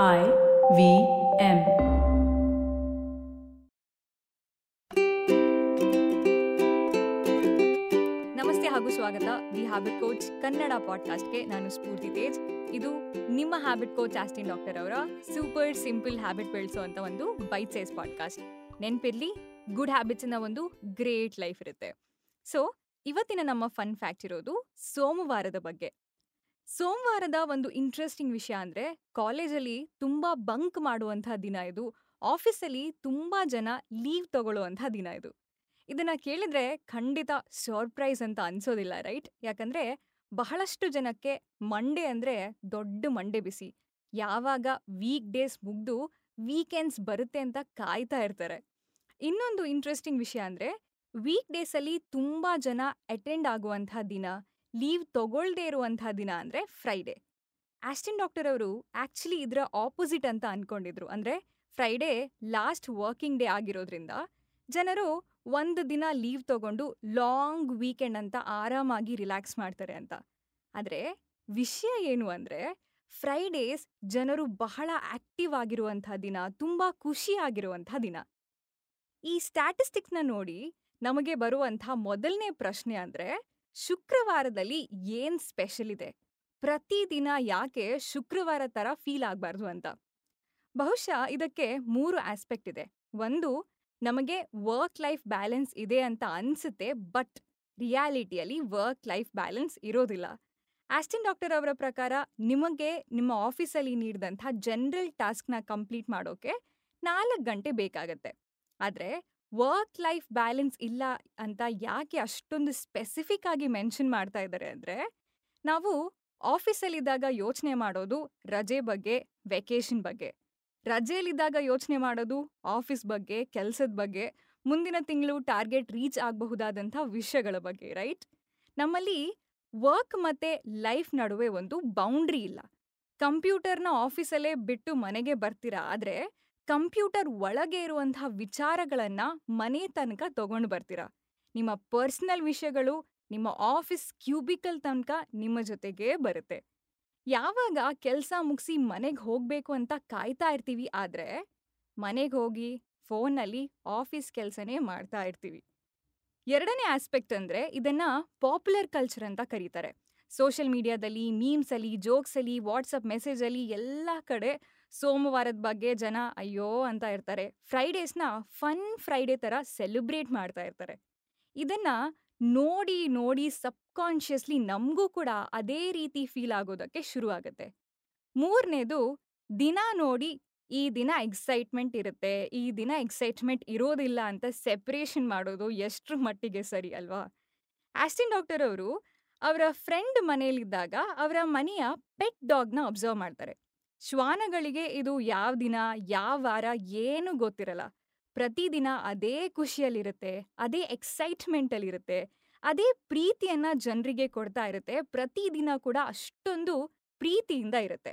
I V M. ನಮಸ್ತೆ ಹಾಗೂ ಸ್ವಾಗತ. ದಿ ಹ್ಯಾಬಿಟ್ ಕೋಚ್ ಕನ್ನಡ ಪಾಡ್ಕಾಸ್ಟ್ಗೆ ನಾನು ಸ್ಫೂರ್ತಿ ತೇಜ್. ಇದು ನಿಮ್ಮ ಹ್ಯಾಬಿಟ್ ಕೋಚ್ ಆಸ್ಟಿನ್ ಡಾಕ್ಟರ್ ಅವರ ಸೂಪರ್ ಸಿಂಪಲ್ ಹ್ಯಾಬಿಟ್ ಬೆಳೆಸೋ ಒಂದು ಬೈಟ್ ಸೈಸ್ ಪಾಡ್ಕಾಸ್ಟ್ ನೆನಪಿರ್ಲಿ ಗುಡ್ ಹ್ಯಾಬಿಟ್ಸಿನ ಒಂದು ಗ್ರೇಟ್ ಲೈಫ್ ಇರುತ್ತೆ. ಸೊ ಇವತ್ತಿನ ನಮ್ಮ ಫನ್ ಫ್ಯಾಕ್ಟ್ ಇರೋದು ಸೋಮವಾರದ ಬಗ್ಗೆ. ಸೋಮವಾರದ ಒಂದು ಇಂಟ್ರೆಸ್ಟಿಂಗ್ ವಿಷಯ ಅಂದರೆ ಕಾಲೇಜಲ್ಲಿ ತುಂಬ ಬಂಕ್ ಮಾಡುವಂಥ ದಿನ ಇದು. ಆಫೀಸಲ್ಲಿ ತುಂಬ ಜನ ಲೀವ್ ತಗೊಳ್ಳುವಂಥ ದಿನ ಇದು. ಇದನ್ನ ಕೇಳಿದ್ರೆ ಖಂಡಿತ ಸರ್ಪ್ರೈಸ್ ಅಂತ ಅನ್ಸೋದಿಲ್ಲ ರೈಟ್ ಯಾಕಂದ್ರೆ ಬಹಳಷ್ಟು ಜನಕ್ಕೆ ಮಂಡೇ ಅಂದ್ರೆ ದೊಡ್ಡ ಮಂಡೆ ಬಿಸಿ. ಯಾವಾಗ ವೀಕ್ ಡೇಸ್ ಮುಗ್ದು ವೀಕೆಂಡ್ಸ್ ಬರುತ್ತೆ ಅಂತ ಕಾಯ್ತಾ ಇರ್ತಾರೆ. ಇನ್ನೊಂದು ಇಂಟ್ರೆಸ್ಟಿಂಗ್ ವಿಷಯ ಅಂದ್ರೆ ವೀಕ್ ಡೇಸಲ್ಲಿ ತುಂಬ ಜನ ಅಟೆಂಡ್ ಆಗುವಂಥ ದಿನ. ಲೀವ್ ತಗೊಳ್ದೇ ಇರುವಂಥ ದಿನ ಅಂದ್ರೆ ಫ್ರೈಡೇ. ಆಸ್ಟಿನ್ ಡಾಕ್ಟರ್ ಅವರು ಆಕ್ಚುಲಿ ಇದರ ಆಪೋಸಿಟ್ ಅಂತ ಅನ್ಕೊಂಡಿದ್ರು. ಅಂದ್ರೆ ಫ್ರೈಡೇ ಲಾಸ್ಟ್ ವರ್ಕಿಂಗ್ ಡೇ ಆಗಿರೋದ್ರಿಂದ ಜನರು ಒಂದು ದಿನ ಲೀವ್ ತಗೊಂಡು ಲಾಂಗ್ ವೀಕೆಂಡ್ ಅಂತ ಆರಾಮಾಗಿ ರಿಲ್ಯಾಕ್ಸ್ ಮಾಡ್ತಾರೆ ಅಂತ. ಆದರೆ ವಿಷಯ ಏನು ಅಂದರೆ ಫ್ರೈಡೇಸ್ ಜನರು ಬಹಳ ಆಕ್ಟಿವ್ ಆಗಿರುವಂಥ ದಿನ, ತುಂಬ ಖುಷಿಯಾಗಿರುವಂಥ ದಿನ. ಈ ಸ್ಟ್ಯಾಟಿಸ್ಟಿಕ್ಸ್ನ ನೋಡಿ ನಮಗೆ ಬರುವಂಥ ಮೊದಲನೇ ಪ್ರಶ್ನೆ ಅಂದರೆ ಶುಕ್ರವಾರದಲ್ಲಿ ಏನ್ ಸ್ಪೆಷಲ್ ಇದೆ? ಪ್ರತಿದಿನ ಯಾಕೆ ಶುಕ್ರವಾರ ತರ ಫೀಲ್ ಆಗ್ಬಾರ್ದು ಅಂತ. ಬಹುಶಃ ಇದಕ್ಕೆ ಮೂರು ಆಸ್ಪೆಕ್ಟ್ ಇದೆ. ಒಂದು, ನಮಗೆ ವರ್ಕ್ ಲೈಫ್ ಬ್ಯಾಲೆನ್ಸ್ ಇದೆ ಅಂತ ಅನ್ಸುತ್ತೆ, ಬಟ್ ರಿಯಾಲಿಟಿಯಲ್ಲಿ ವರ್ಕ್ ಲೈಫ್ ಬ್ಯಾಲೆನ್ಸ್ ಇರೋದಿಲ್ಲ. ಆಸ್ಟಿನ್ ಡಾಕ್ಟರ್ ಅವರ ಪ್ರಕಾರ ನಿಮಗೆ ನಿಮ್ಮ ಆಫೀಸಲ್ಲಿ ನೀಡಿದಂಥ ಜನರಲ್ ಟಾಸ್ಕ್ನ ಕಂಪ್ಲೀಟ್ ಮಾಡೋಕೆ ನಾಲ್ಕು ಗಂಟೆ ಬೇಕಾಗತ್ತೆ. ಆದರೆ ವರ್ಕ್ ಲೈಫ್ ಬ್ಯಾಲೆನ್ಸ್ ಇಲ್ಲ ಅಂತ ಯಾಕೆ ಅಷ್ಟೊಂದು ಸ್ಪೆಸಿಫಿಕ್ ಆಗಿ ಮೆನ್ಷನ್ ಮಾಡ್ತಾ ಇದ್ದಾರೆ ಅಂದರೆ, ನಾವು ಆಫೀಸಲ್ಲಿದ್ದಾಗ ಯೋಚನೆ ಮಾಡೋದು ರಜೆ ಬಗ್ಗೆ ವೆಕೇಷನ್ ಬಗ್ಗೆ. ರಜೆಯಲ್ಲಿದ್ದಾಗ ಯೋಚನೆ ಮಾಡೋದು ಆಫೀಸ್ ಬಗ್ಗೆ, ಕೆಲಸದ ಬಗ್ಗೆ, ಮುಂದಿನ ತಿಂಗಳು ಟಾರ್ಗೆಟ್ ರೀಚ್ ಆಗಬಹುದಾದಂಥ ವಿಷಯಗಳ ಬಗ್ಗೆ ರೈಟ್ ನಮ್ಮಲ್ಲಿ ವರ್ಕ್ ಮತ್ತು ಲೈಫ್ ನಡುವೆ ಒಂದು ಬೌಂಡ್ರಿ ಇಲ್ಲ. ಕಂಪ್ಯೂಟರ್ನ ಆಫೀಸಲ್ಲೇ ಬಿಟ್ಟು ಮನೆಗೆ ಬರ್ತೀರಾ ಆದರೆ ಕಂಪ್ಯೂಟರ್ ಒಳಗೆ ಇರುವಂತಹ ವಿಚಾರಗಳನ್ನ ಮನೆ ತನಕ ತಗೊಂಡು ಬರ್ತೀರಾ. ನಿಮ್ಮ ಪರ್ಸನಲ್ ವಿಷಯಗಳು, ನಿಮ್ಮ ಆಫೀಸ್ ಕ್ಯೂಬಿಕಲ್ ತನಕ ನಿಮ್ಮ ಜೊತೆಗೇ ಬರುತ್ತೆ. ಯಾವಾಗ ಕೆಲಸ ಮುಗಿಸಿ ಮನೆಗೆ ಹೋಗಬೇಕು ಅಂತ ಕಾಯ್ತಾ ಇರ್ತೀವಿ ಆದ್ರೆ, ಮನೆಗೆ ಹೋಗಿ ಫೋನ್ನಲ್ಲಿ ಆಫೀಸ್ ಕೆಲಸನೇ ಮಾಡ್ತಾ ಇರ್ತೀವಿ. ಎರಡನೇ ಆಸ್ಪೆಕ್ಟ್ ಅಂದ್ರೆ ಇದನ್ನ ಪಾಪ್ಯುಲರ್ ಕಲ್ಚರ್ ಅಂತ ಕರೀತಾರೆ. ಸೋಷಿಯಲ್ ಮೀಡಿಯಾದಲ್ಲಿ, ಮೀಮ್ಸಲ್ಲಿ, ಜೋಕ್ಸಲ್ಲಿ, ವಾಟ್ಸಪ್ ಮೆಸೇಜಲ್ಲಿ ಎಲ್ಲ ಕಡೆ ಸೋಮವಾರದ ಬಗ್ಗೆ ಜನ ಅಯ್ಯೋ ಅಂತ ಇರ್ತಾರೆ. ಫ್ರೈಡೇಸ್ನ ಫನ್ ಫ್ರೈಡೇ ಥರ ಸೆಲೆಬ್ರೇಟ್ ಮಾಡ್ತಾ ಇರ್ತಾರೆ. ಇದನ್ನು ನೋಡಿ ನೋಡಿ ಸಬ್ಕಾನ್ಷಿಯಸ್ಲಿ ನಮಗೂ ಕೂಡ ಅದೇ ರೀತಿ ಫೀಲ್ ಆಗೋದಕ್ಕೆ ಶುರು ಆಗುತ್ತೆ ಮೂರನೇದು ದಿನ ನೋಡಿ ಈ ದಿನ ಎಕ್ಸೈಟ್ಮೆಂಟ್ ಇರುತ್ತೆ, ಈ ದಿನ ಎಕ್ಸೈಟ್ಮೆಂಟ್ ಇರೋದಿಲ್ಲ ಅಂತ ಸೆಪ್ರೇಷನ್ ಮಾಡೋದು ಎಷ್ಟರ ಮಟ್ಟಿಗೆ ಸರಿ ಅಲ್ವಾ? ಆಸ್ಟಿನ್ ಡಾಕ್ಟರ್ ಅವರು ಅವರ ಫ್ರೆಂಡ್ ಮನೆಯಲ್ಲಿದ್ದಾಗ ಅವರ ಮನೆಯ ಪೆಟ್ ಡಾಗ್ನ ಅಬ್ಸರ್ವ್ ಮಾಡ್ತಾರೆ. ಶ್ವಾನಗಳಿಗೆ ಇದು ಯಾವ ದಿನ, ಯಾವ ವಾರ, ಏನು ಗೊತ್ತಿರಲ್ಲ. ಪ್ರತಿದಿನ ಅದೇ ಖುಷಿಯಲ್ಲಿರುತ್ತೆ, ಅದೇ ಎಕ್ಸೈಟ್ಮೆಂಟಲ್ಲಿರುತ್ತೆ ಅದೇ ಪ್ರೀತಿಯನ್ನ ಜನರಿಗೆ ಕೊಡ್ತಾ ಇರುತ್ತೆ, ಪ್ರತಿದಿನ ಕೂಡ ಅಷ್ಟೊಂದು ಪ್ರೀತಿಯಿಂದ ಇರುತ್ತೆ.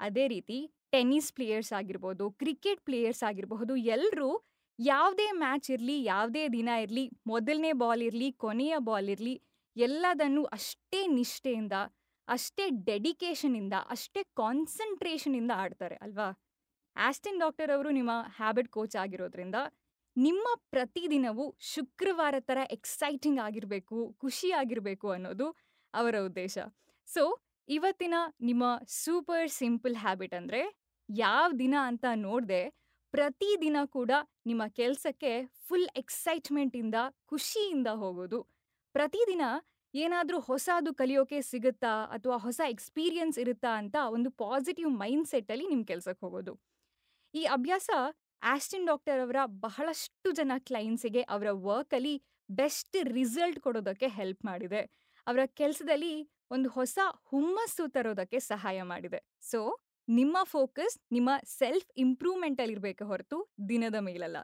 ಅದೇ ರೀತಿ ಟೆನ್ನಿಸ್ ಪ್ಲೇಯರ್ಸ್ ಆಗಿರ್ಬೋದು, ಕ್ರಿಕೆಟ್ ಪ್ಲೇಯರ್ಸ್ ಆಗಿರಬಹುದು ಎಲ್ಲರೂ ಯಾವುದೇ ಮ್ಯಾಚ್ ಇರಲಿ, ಯಾವುದೇ ದಿನ ಇರಲಿ, ಮೊದಲನೇ ಬಾಲ್ ಇರಲಿ, ಕೊನೆಯ ಬಾಲ್ ಇರಲಿ, ಎಲ್ಲದನ್ನು ಅಷ್ಟೇ ನಿಷ್ಠೆಯಿಂದ ಅಷ್ಟೇ ಡೆಡಿಕೇಶನಿಂದ ಅಷ್ಟೇ ಕಾನ್ಸಂಟ್ರೇಷನಿಂದ ಆಡ್ತಾರೆ, ಅಲ್ವಾ? ಆಸ್ಟಿನ್ ಡಾಕ್ಟರ್ ಅವರು ನಿಮ್ಮ ಹ್ಯಾಬಿಟ್ ಕೋಚ್ ಆಗಿರೋದ್ರಿಂದ ನಿಮ್ಮ ಪ್ರತಿದಿನವೂ ಶುಕ್ರವಾರ ಥರ ಎಕ್ಸೈಟಿಂಗ್ ಆಗಿರಬೇಕು ಖುಷಿಯಾಗಿರಬೇಕು ಅನ್ನೋದು ಅವರ ಉದ್ದೇಶ. ಸೊ, ಇವತ್ತಿನ ನಿಮ್ಮ ಸೂಪರ್ ಸಿಂಪಲ್ ಹ್ಯಾಬಿಟ್ ಅಂದರೆ ಯಾವ ದಿನ ಅಂತ ನೋಡದೆ ಪ್ರತಿದಿನ ಕೂಡ ನಿಮ್ಮ ಕೆಲಸಕ್ಕೆ ಫುಲ್ ಎಕ್ಸೈಟ್ಮೆಂಟಿಂದ ಖುಷಿಯಿಂದ ಹೋಗೋದು. ಪ್ರತಿದಿನ ಏನಾದರೂ ಹೊಸದು ಕಲಿಯೋಕೆ ಸಿಗುತ್ತಾ? ಅಥವಾ ಹೊಸ ಎಕ್ಸ್ಪೀರಿಯನ್ಸ್ ಇರುತ್ತಾ ಅಂತ ಒಂದು ಪಾಸಿಟಿವ್ ಮೈಂಡ್ ಸೆಟ್ಟಲ್ಲಿ ನಿಮ್ಮ ಕೆಲಸಕ್ಕೆ ಹೋಗೋದು. ಈ ಅಭ್ಯಾಸ ಆಸ್ಟಿನ್ ಡಾಕ್ಟರ್ ಅವರ ಬಹಳಷ್ಟು ಜನ ಕ್ಲೈಂಟ್ಸಿಗೆ ಅವರ ವರ್ಕಲ್ಲಿ ಬೆಸ್ಟ್ ರಿಸಲ್ಟ್ ಕೊಡೋದಕ್ಕೆ ಹೆಲ್ಪ್ ಮಾಡಿದೆ. ಅವರ ಕೆಲಸದಲ್ಲಿ ಒಂದು ಹೊಸ ಹುಮ್ಮಸ್ಸು ತರೋದಕ್ಕೆ ಸಹಾಯ ಮಾಡಿದೆ. ಸೊ, ನಿಮ್ಮ ಫೋಕಸ್ ನಿಮ್ಮ ಸೆಲ್ಫ್ ಇಂಪ್ರೂವ್ಮೆಂಟಲ್ಲಿ ಇರಬೇಕು ಹೊರತು ದಿನದ ಮೇಲಲ್ಲ.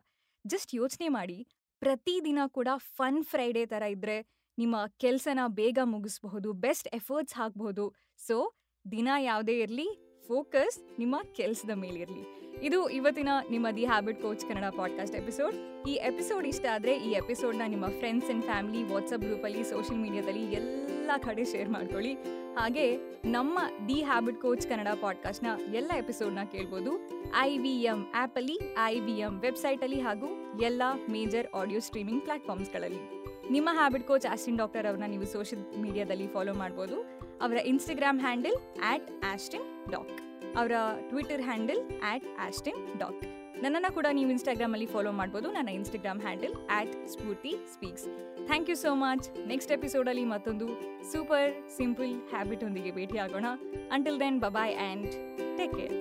ಜಸ್ಟ್ ಯೋಚನೆ ಮಾಡಿ, ಪ್ರತಿದಿನ ಕೂಡ ಫನ್ ಫ್ರೈಡೇ ಥರ ಇದ್ದರೆ ನಿಮ್ಮ ಕೆಲಸನ ಬೇಗ ಮುಗಿಸ್ಬಹುದು ಬೆಸ್ಟ್ ಎಫರ್ಟ್ಸ್ ಹಾಕಬಹುದು. ಸೊ ದಿನ ಯಾವುದೇ ಇರಲಿ ಫೋಕಸ್ ನಿಮ್ಮ ಕೆಲಸದ ಮೇಲಿರಲಿ ಇದು ಇವತ್ತಿನ ನಿಮ್ಮ the habit coach Kannada podcast episode ಈ ಎಪಿಸೋಡ್ ಇಷ್ಟ ಆದರೆ ಈ ಎಪಿಸೋಡ್ನ ನಿಮ್ಮ ಫ್ರೆಂಡ್ಸ್ ಆ್ಯಂಡ್ ಫ್ಯಾಮಿಲಿ ವಾಟ್ಸಪ್ ಗ್ರೂಪಲ್ಲಿ ಸೋಷಿಯಲ್ ಮೀಡಿಯಾದಲ್ಲಿ ಎಲ್ಲ ಕಡೆ ಶೇರ್ ಮಾಡ್ಕೊಳ್ಳಿ. ಹಾಗೆ ನಮ್ಮ ದಿ ಹ್ಯಾಬಿಟ್ ಕೋಚ್ ಕನ್ನಡ ಪಾಡ್ಕಾಸ್ಟ್ನ ಎಲ್ಲ ಎಪಿಸೋಡ್ನ ಕೇಳ್ಬೋದು. ಐ ವಿ ಎಂ ಆ್ಯಪಲ್ಲಿ ಐ ವಿ ಎಂ ವೆಬ್ಸೈಟಲ್ಲಿ ಹಾಗೂ ಎಲ್ಲ ಮೇಜರ್ ಆಡಿಯೋ ಸ್ಟ್ರೀಮಿಂಗ್ ಪ್ಲಾಟ್ಫಾರ್ಮ್ಸ್ಗಳಲ್ಲಿ ನಿಮ್ಮ ಹ್ಯಾಬಿಟ್ ಕೋಚ್ ಆಸ್ಟಿನ್ ಡಾಕ್ಟರ್ ಅವ್ರನ್ನ ನೀವು ಸೋಷಿಯಲ್ ಮೀಡಿಯಾದಲ್ಲಿ ಫಾಲೋ ಮಾಡ್ಬೋದು. ಅವರ Instagram handle at Austin doc ಅವರ Twitter handle at Austin doc ನನ್ನನ್ನು ಕೂಡ ನೀವು ಇನ್ಸ್ಟಾಗ್ರಾಮಲ್ಲಿ ಫಾಲೋ ಮಾಡ್ಬೋದು. ನನ್ನ Instagram handle at Spoorthi speaks thank you so much next ಎಪಿಸೋಡಲ್ಲಿ ಮತ್ತೊಂದು ಸೂಪರ್ ಸಿಂಪಲ್ ಹ್ಯಾಬಿಟ್ ಒಂದಿಗೆ ಭೇಟಿ ಆಗೋಣ until then bye bye and take care